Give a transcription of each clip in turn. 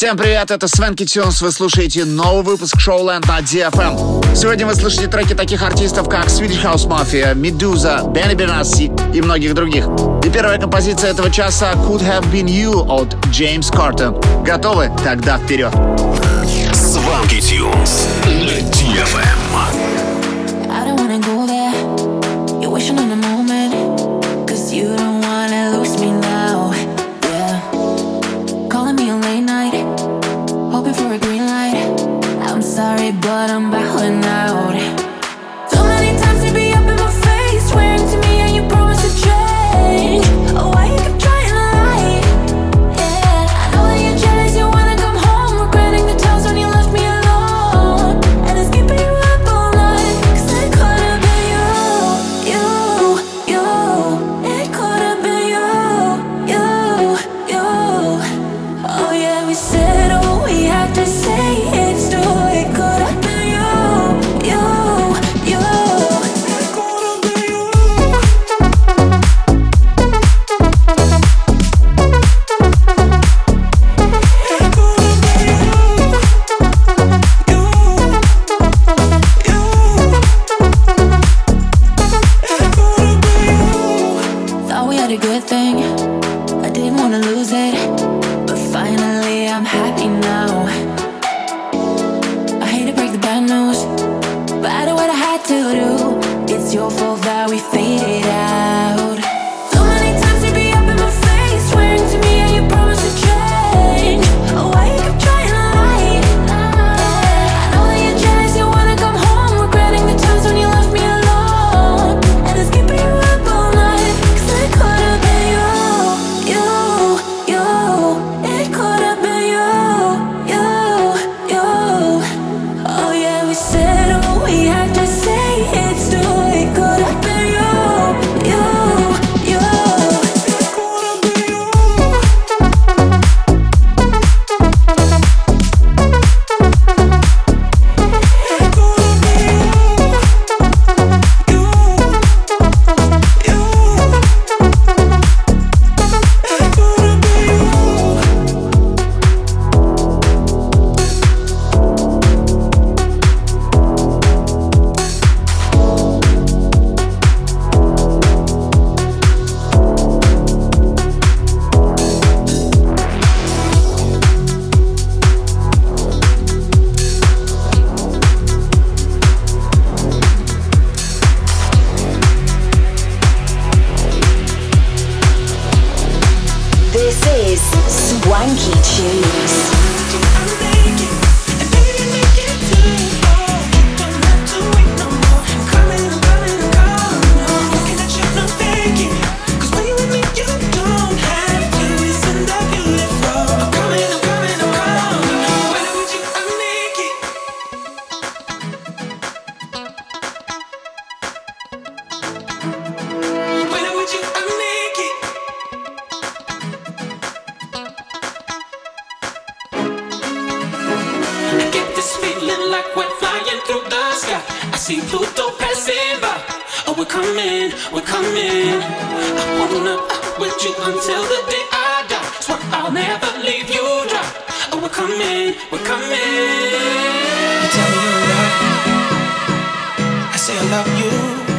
Всем привет, это Свенки Тюнс. Вы слушаете новый выпуск Шоуленд на DFM. Эм. Сегодня вы слышите треки таких артистов, как Swedish House Mafia, Medusa, Benny Benassi и многих других. И первая композиция этого часа Could Have Been You от Джеймс Картон. Готовы? Тогда вперед. Свенки Тюнс на DFM. but I'm back when I to do. It's your fault that we faded. we're coming. I wanna up with you until the day I die. Swear I'll never leave you dry. Oh, we're coming, we're coming. You tell me you love me. I say I love you.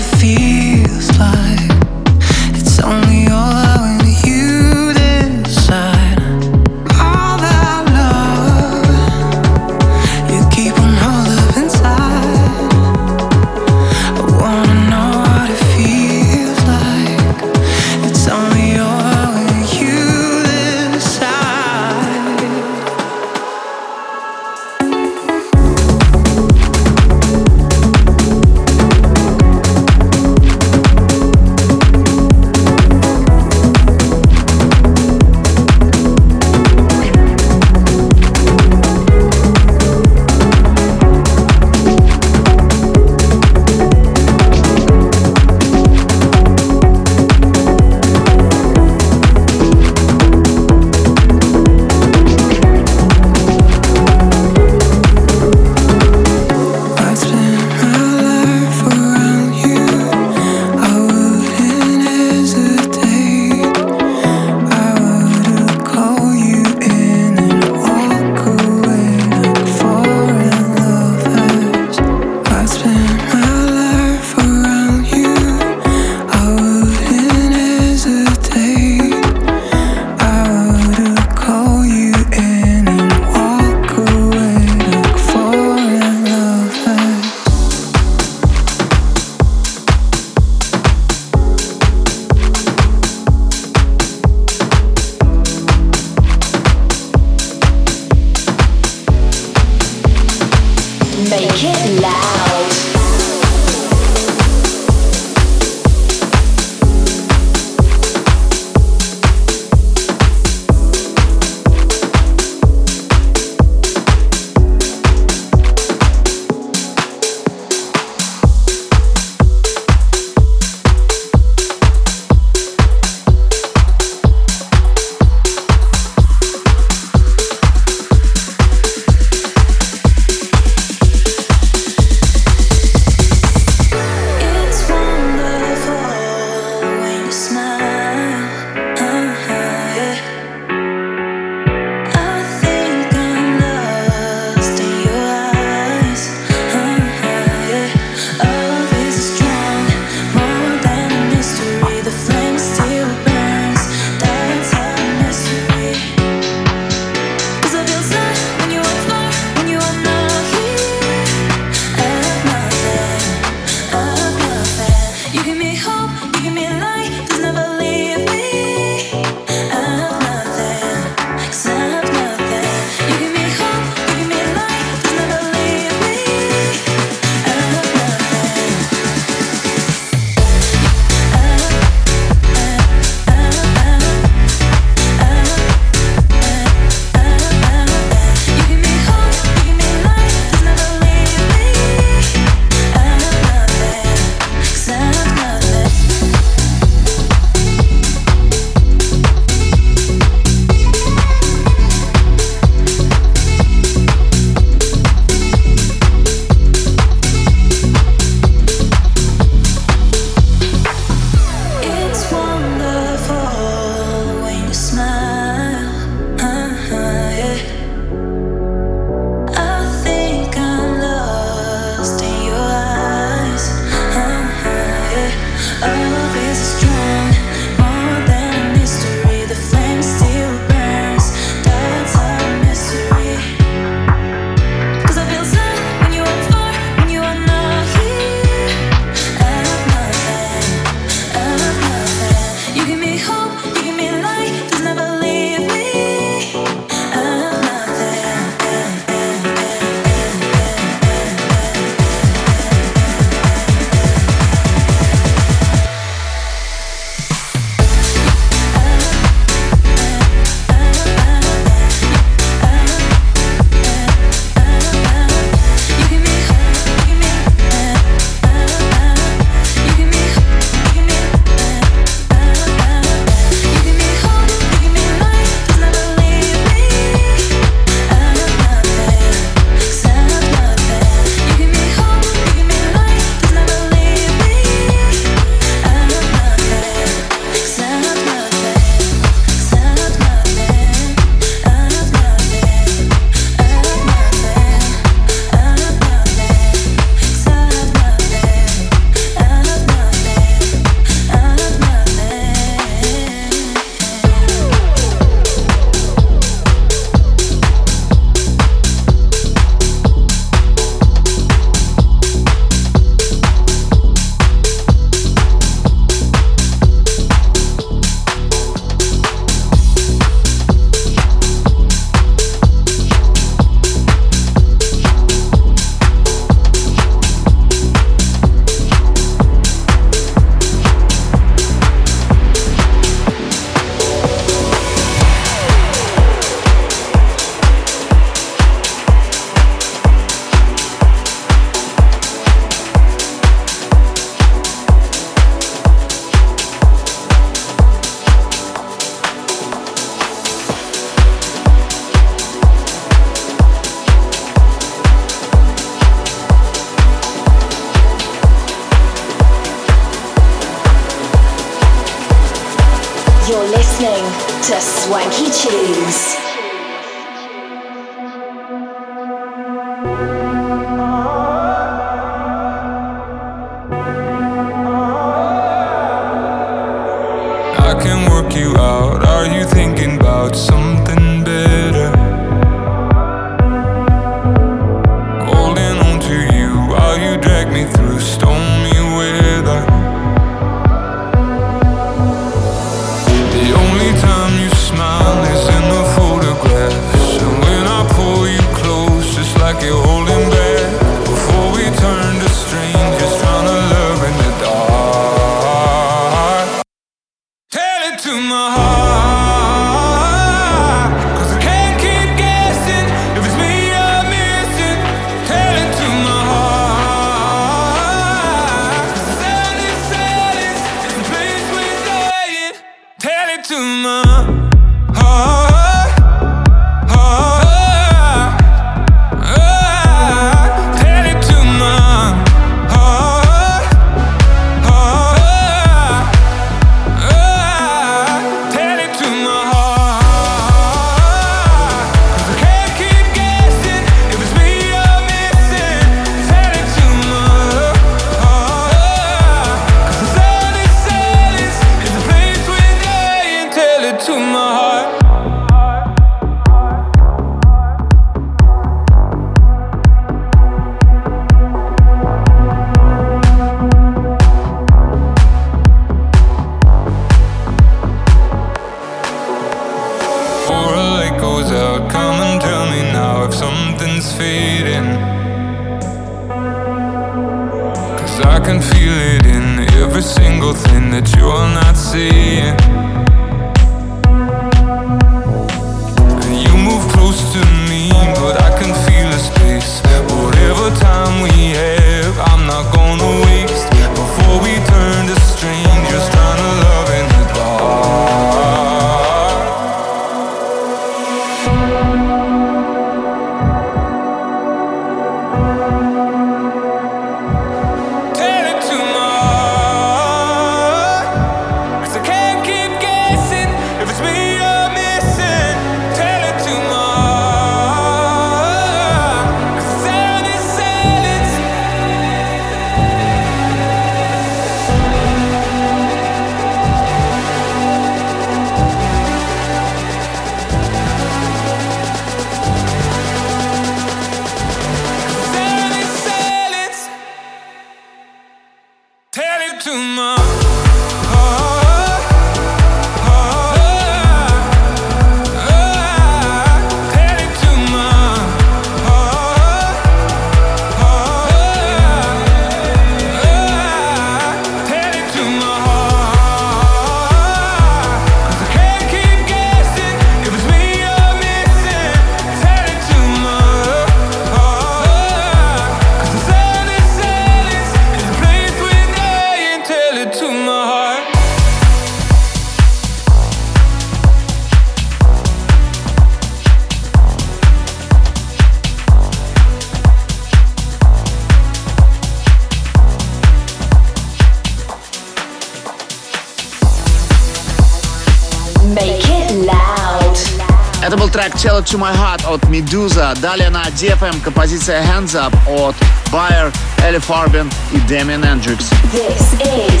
Tell It To My Heart от Medusa. Далее на DFM композиция Hands Up от Bayer, Элли Фарбин и Дэмин Эндрикс. This is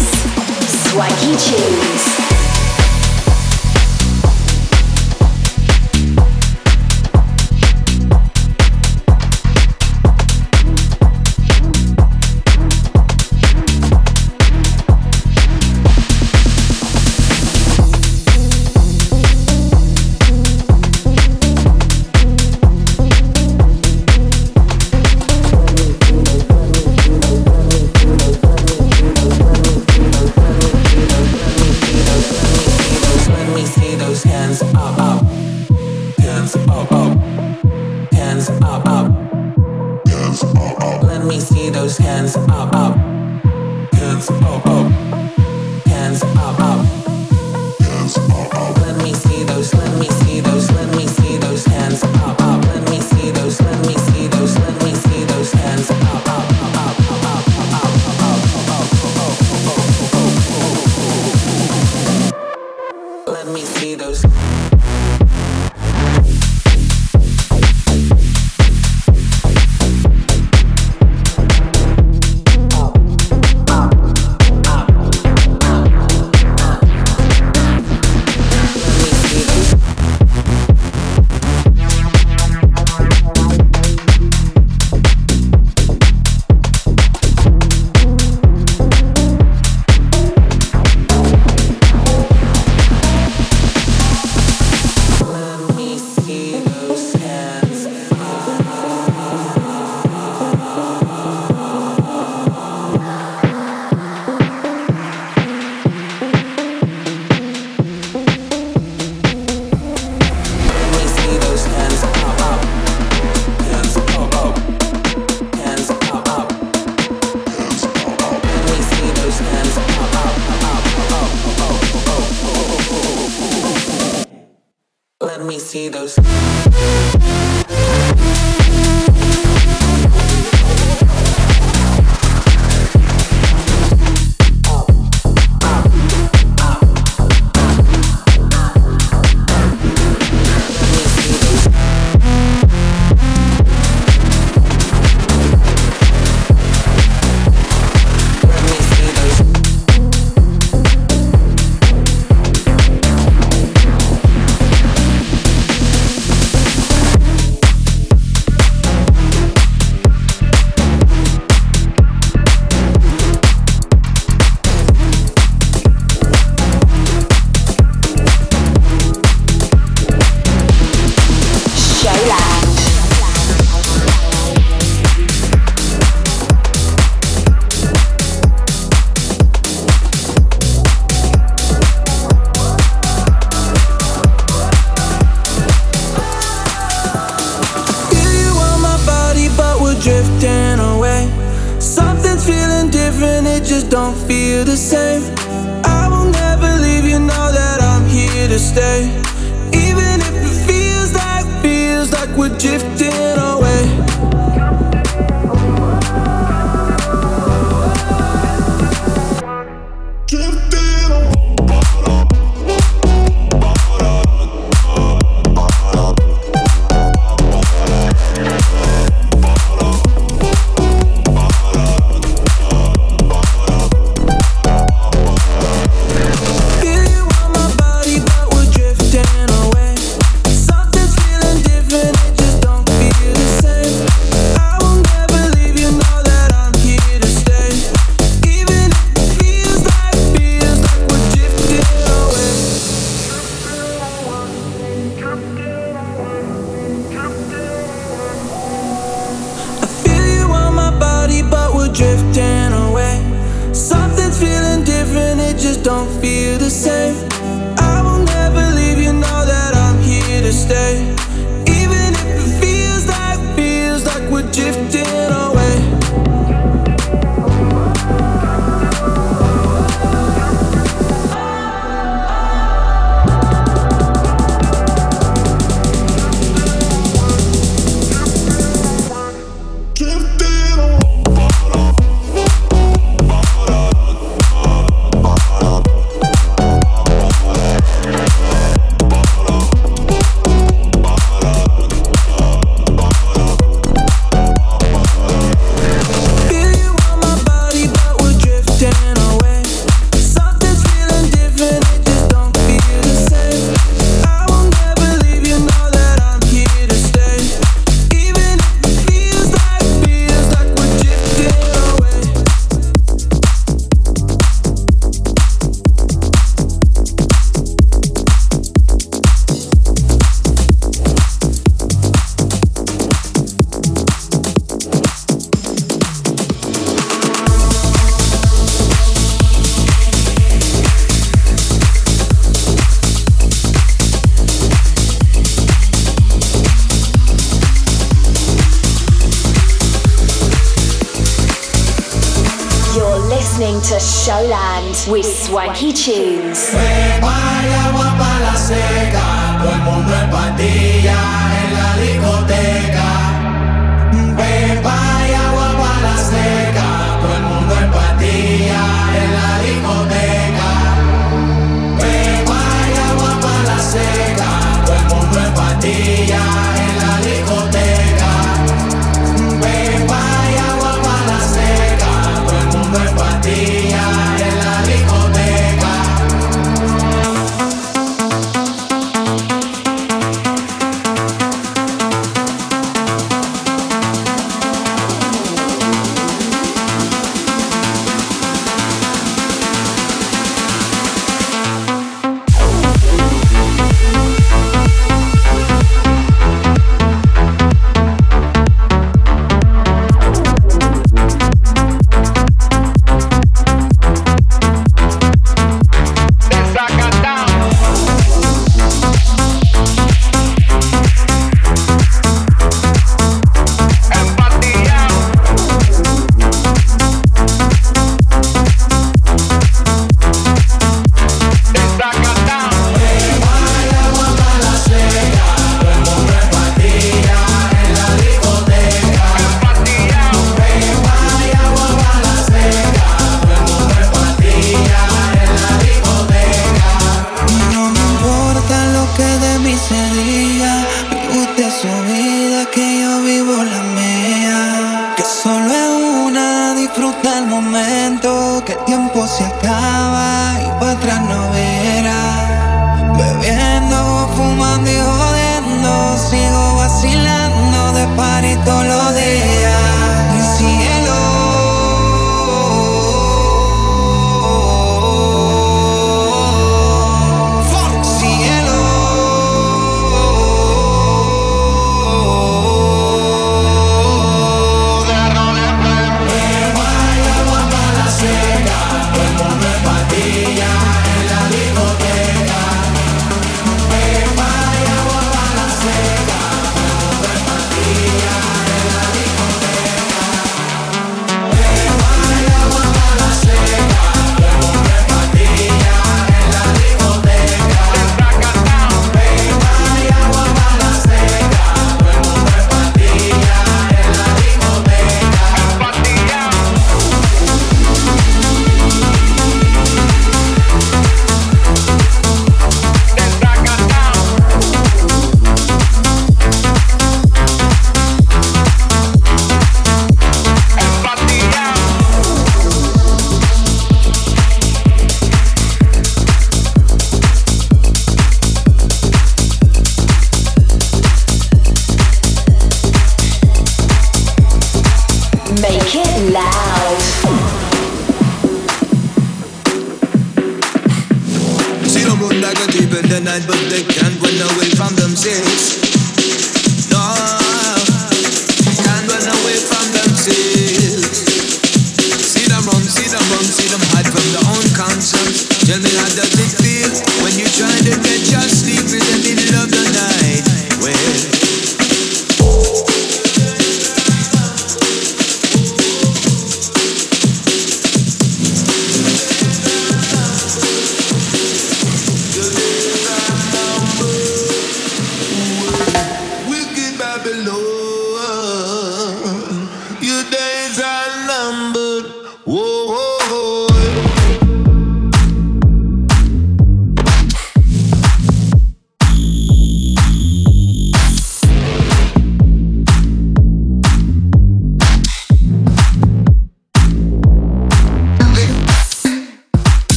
Swaggy Tunes.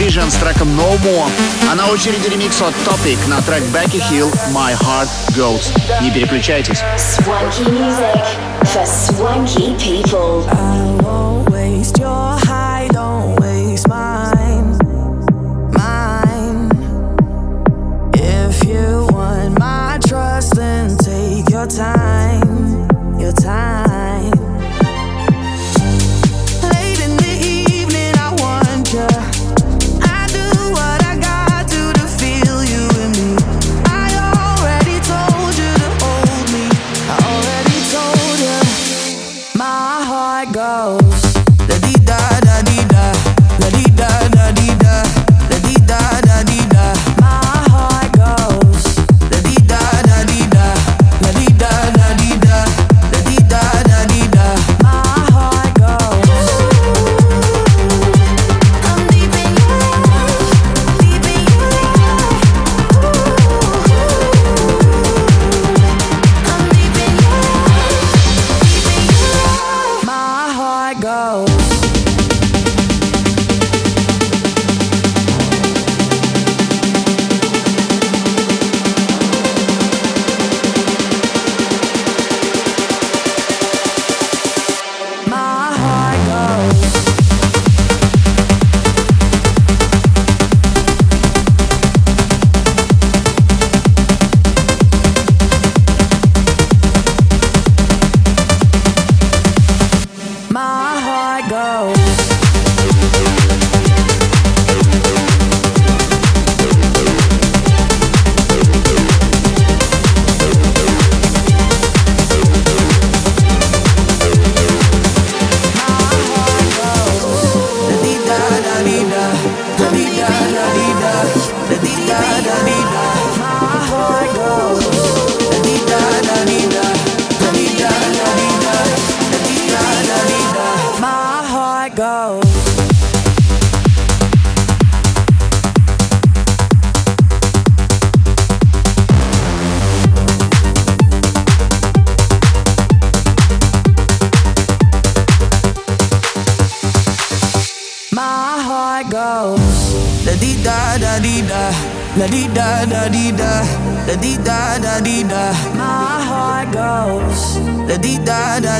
Vision с треком No More. А на очереди ремикс от Topic на трек Becky Hill My Heart Goes. Не переключайтесь. Swanky music for swanky people.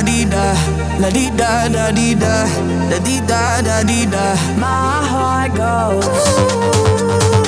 Da di da, la di da da di da, la di da da di da. My heart goes.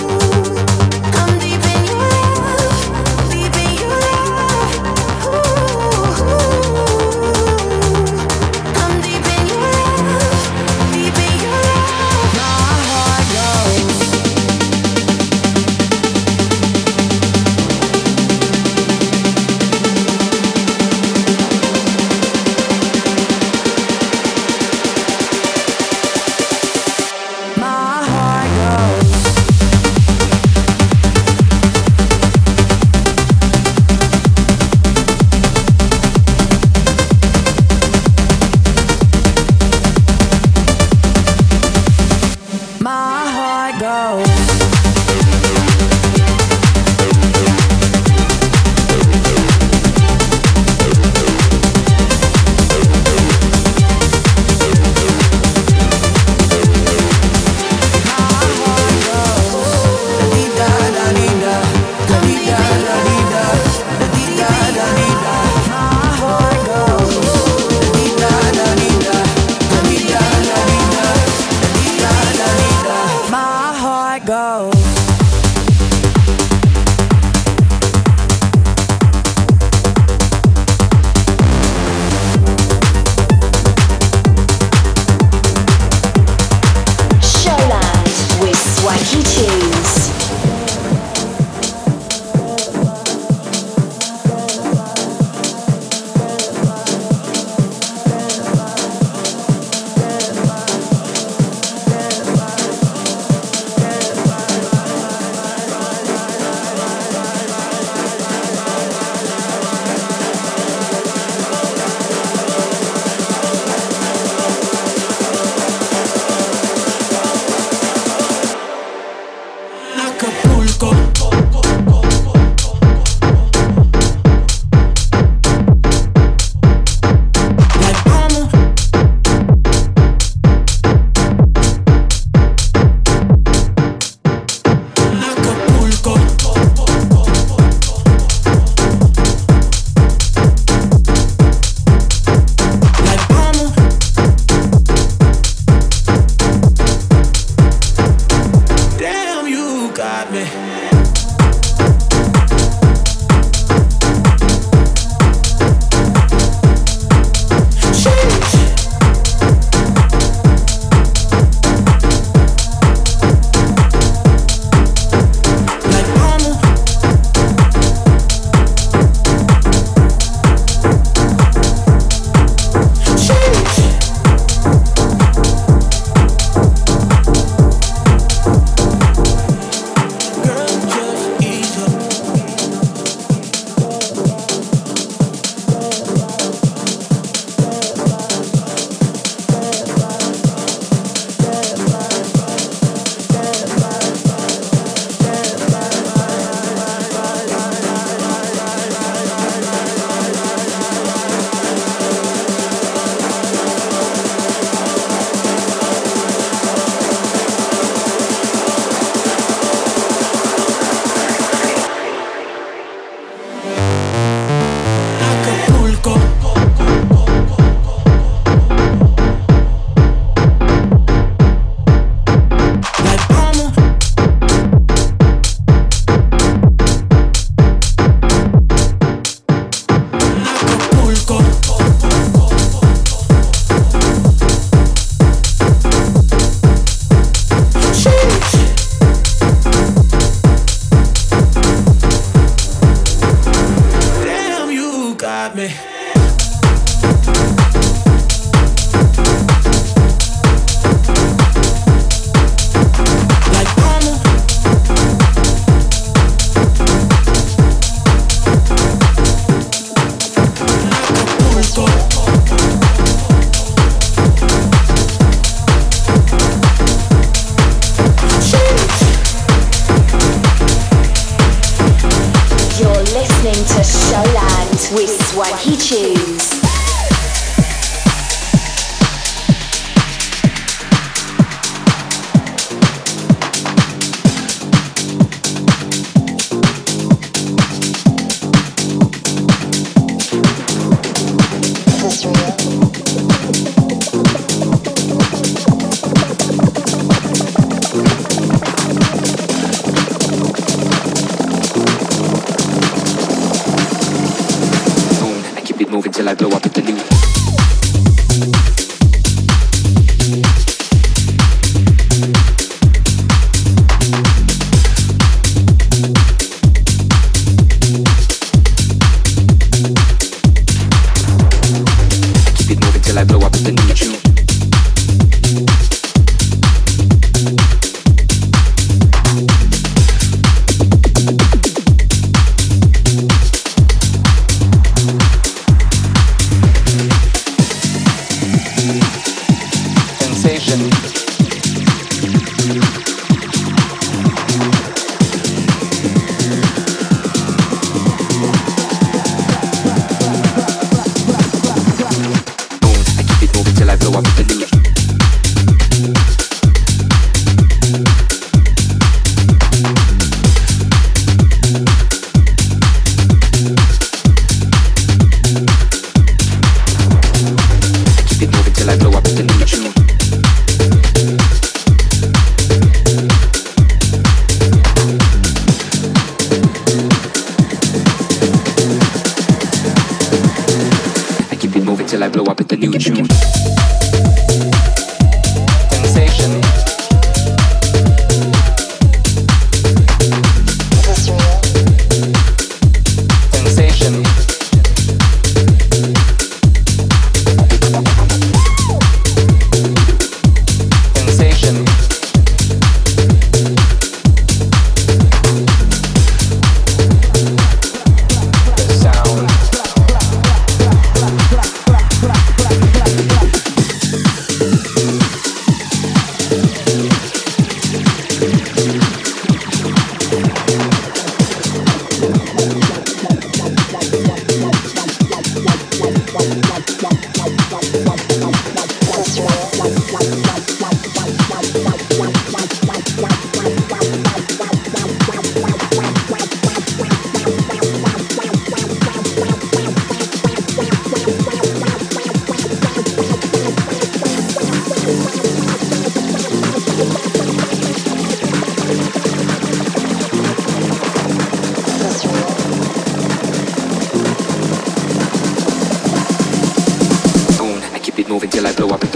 Like the blow up.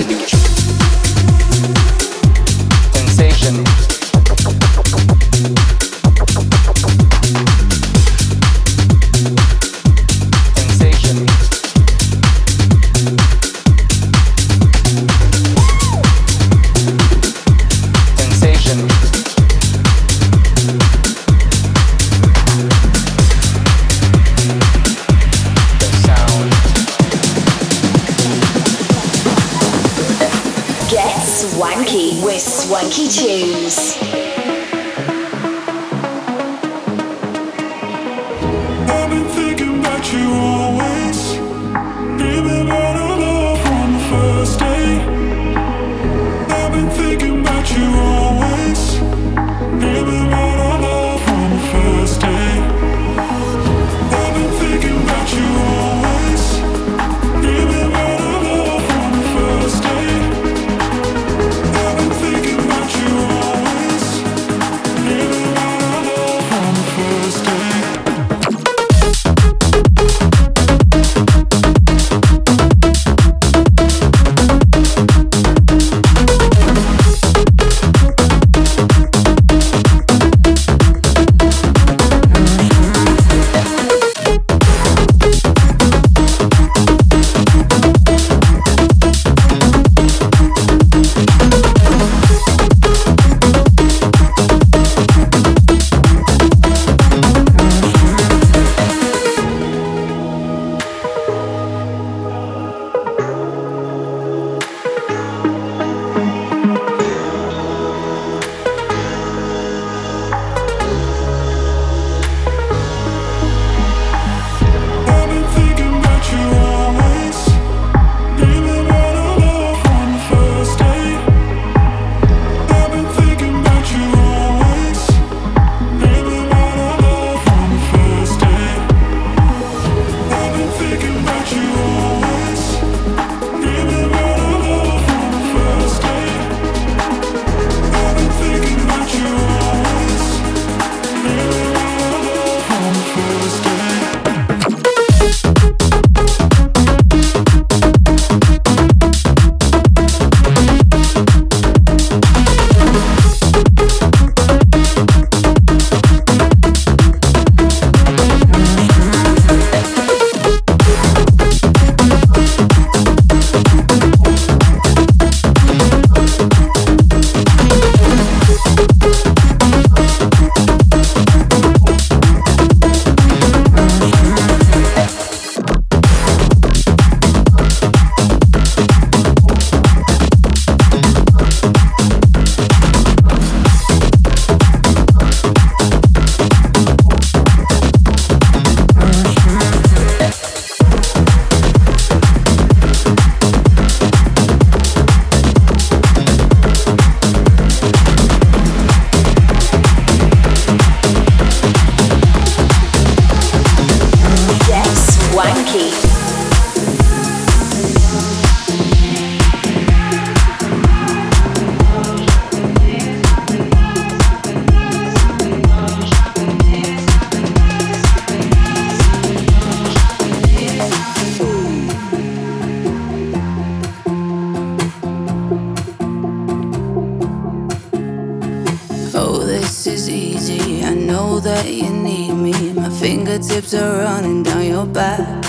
waves are running down your back.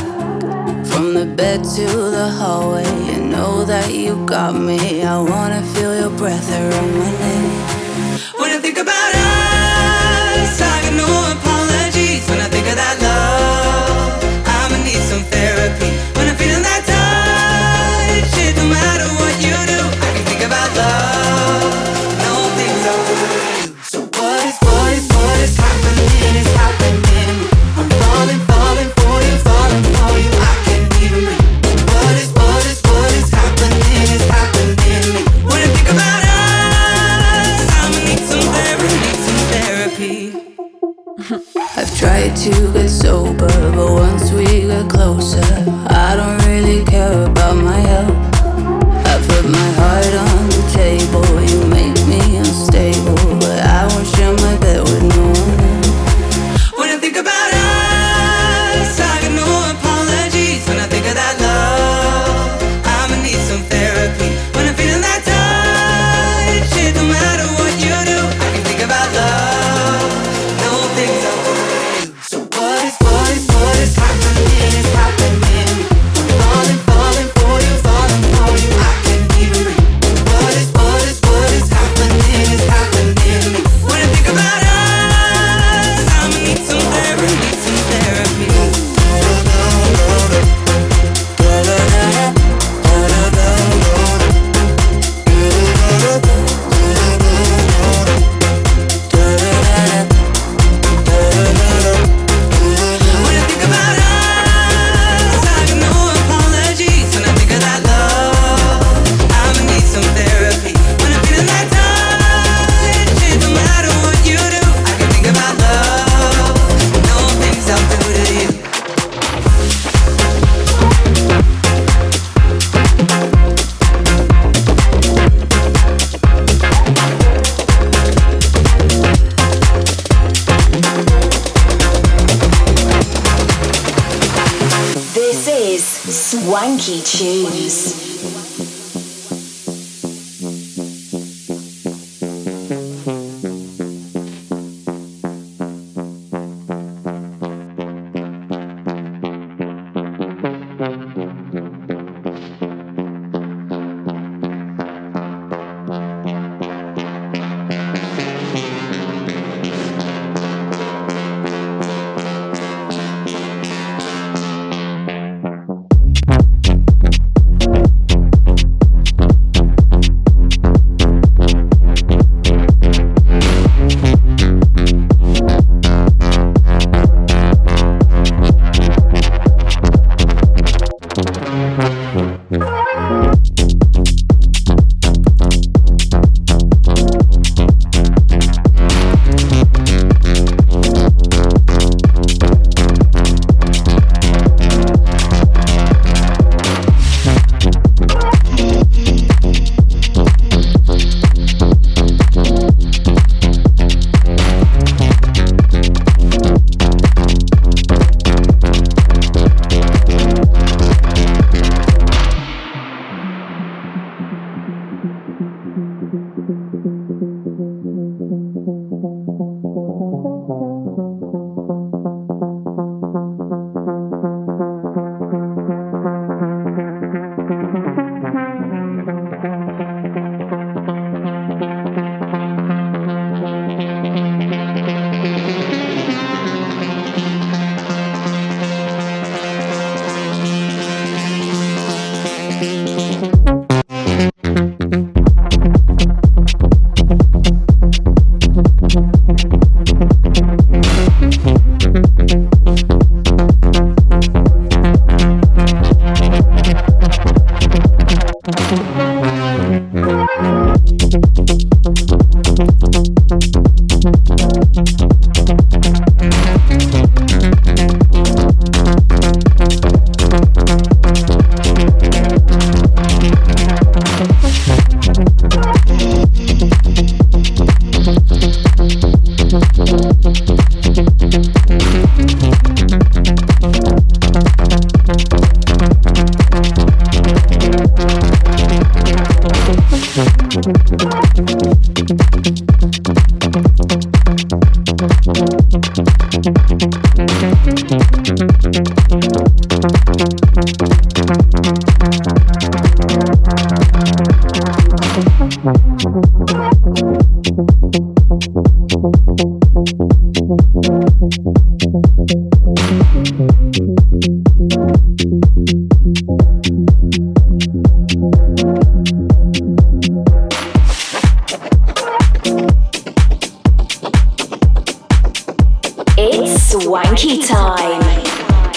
From the bed to the hallway, you know that you got me. I wanna feel your breath around my neck.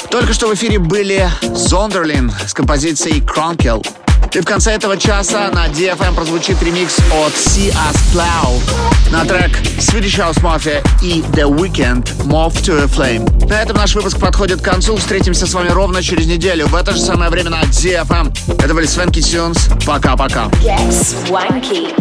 Только что в эфире были Зондерлин с композицией Кронкел. И в конце этого часа на DFM прозвучит ремикс от See Us Plow на трек Swedish House Mafia и The Weeknd Move to a Flame. На этом наш выпуск подходит к концу. Встретимся с вами ровно через неделю в это же самое время на DFM. Это были Свенки Тюнс. Пока-пока. Get swanky.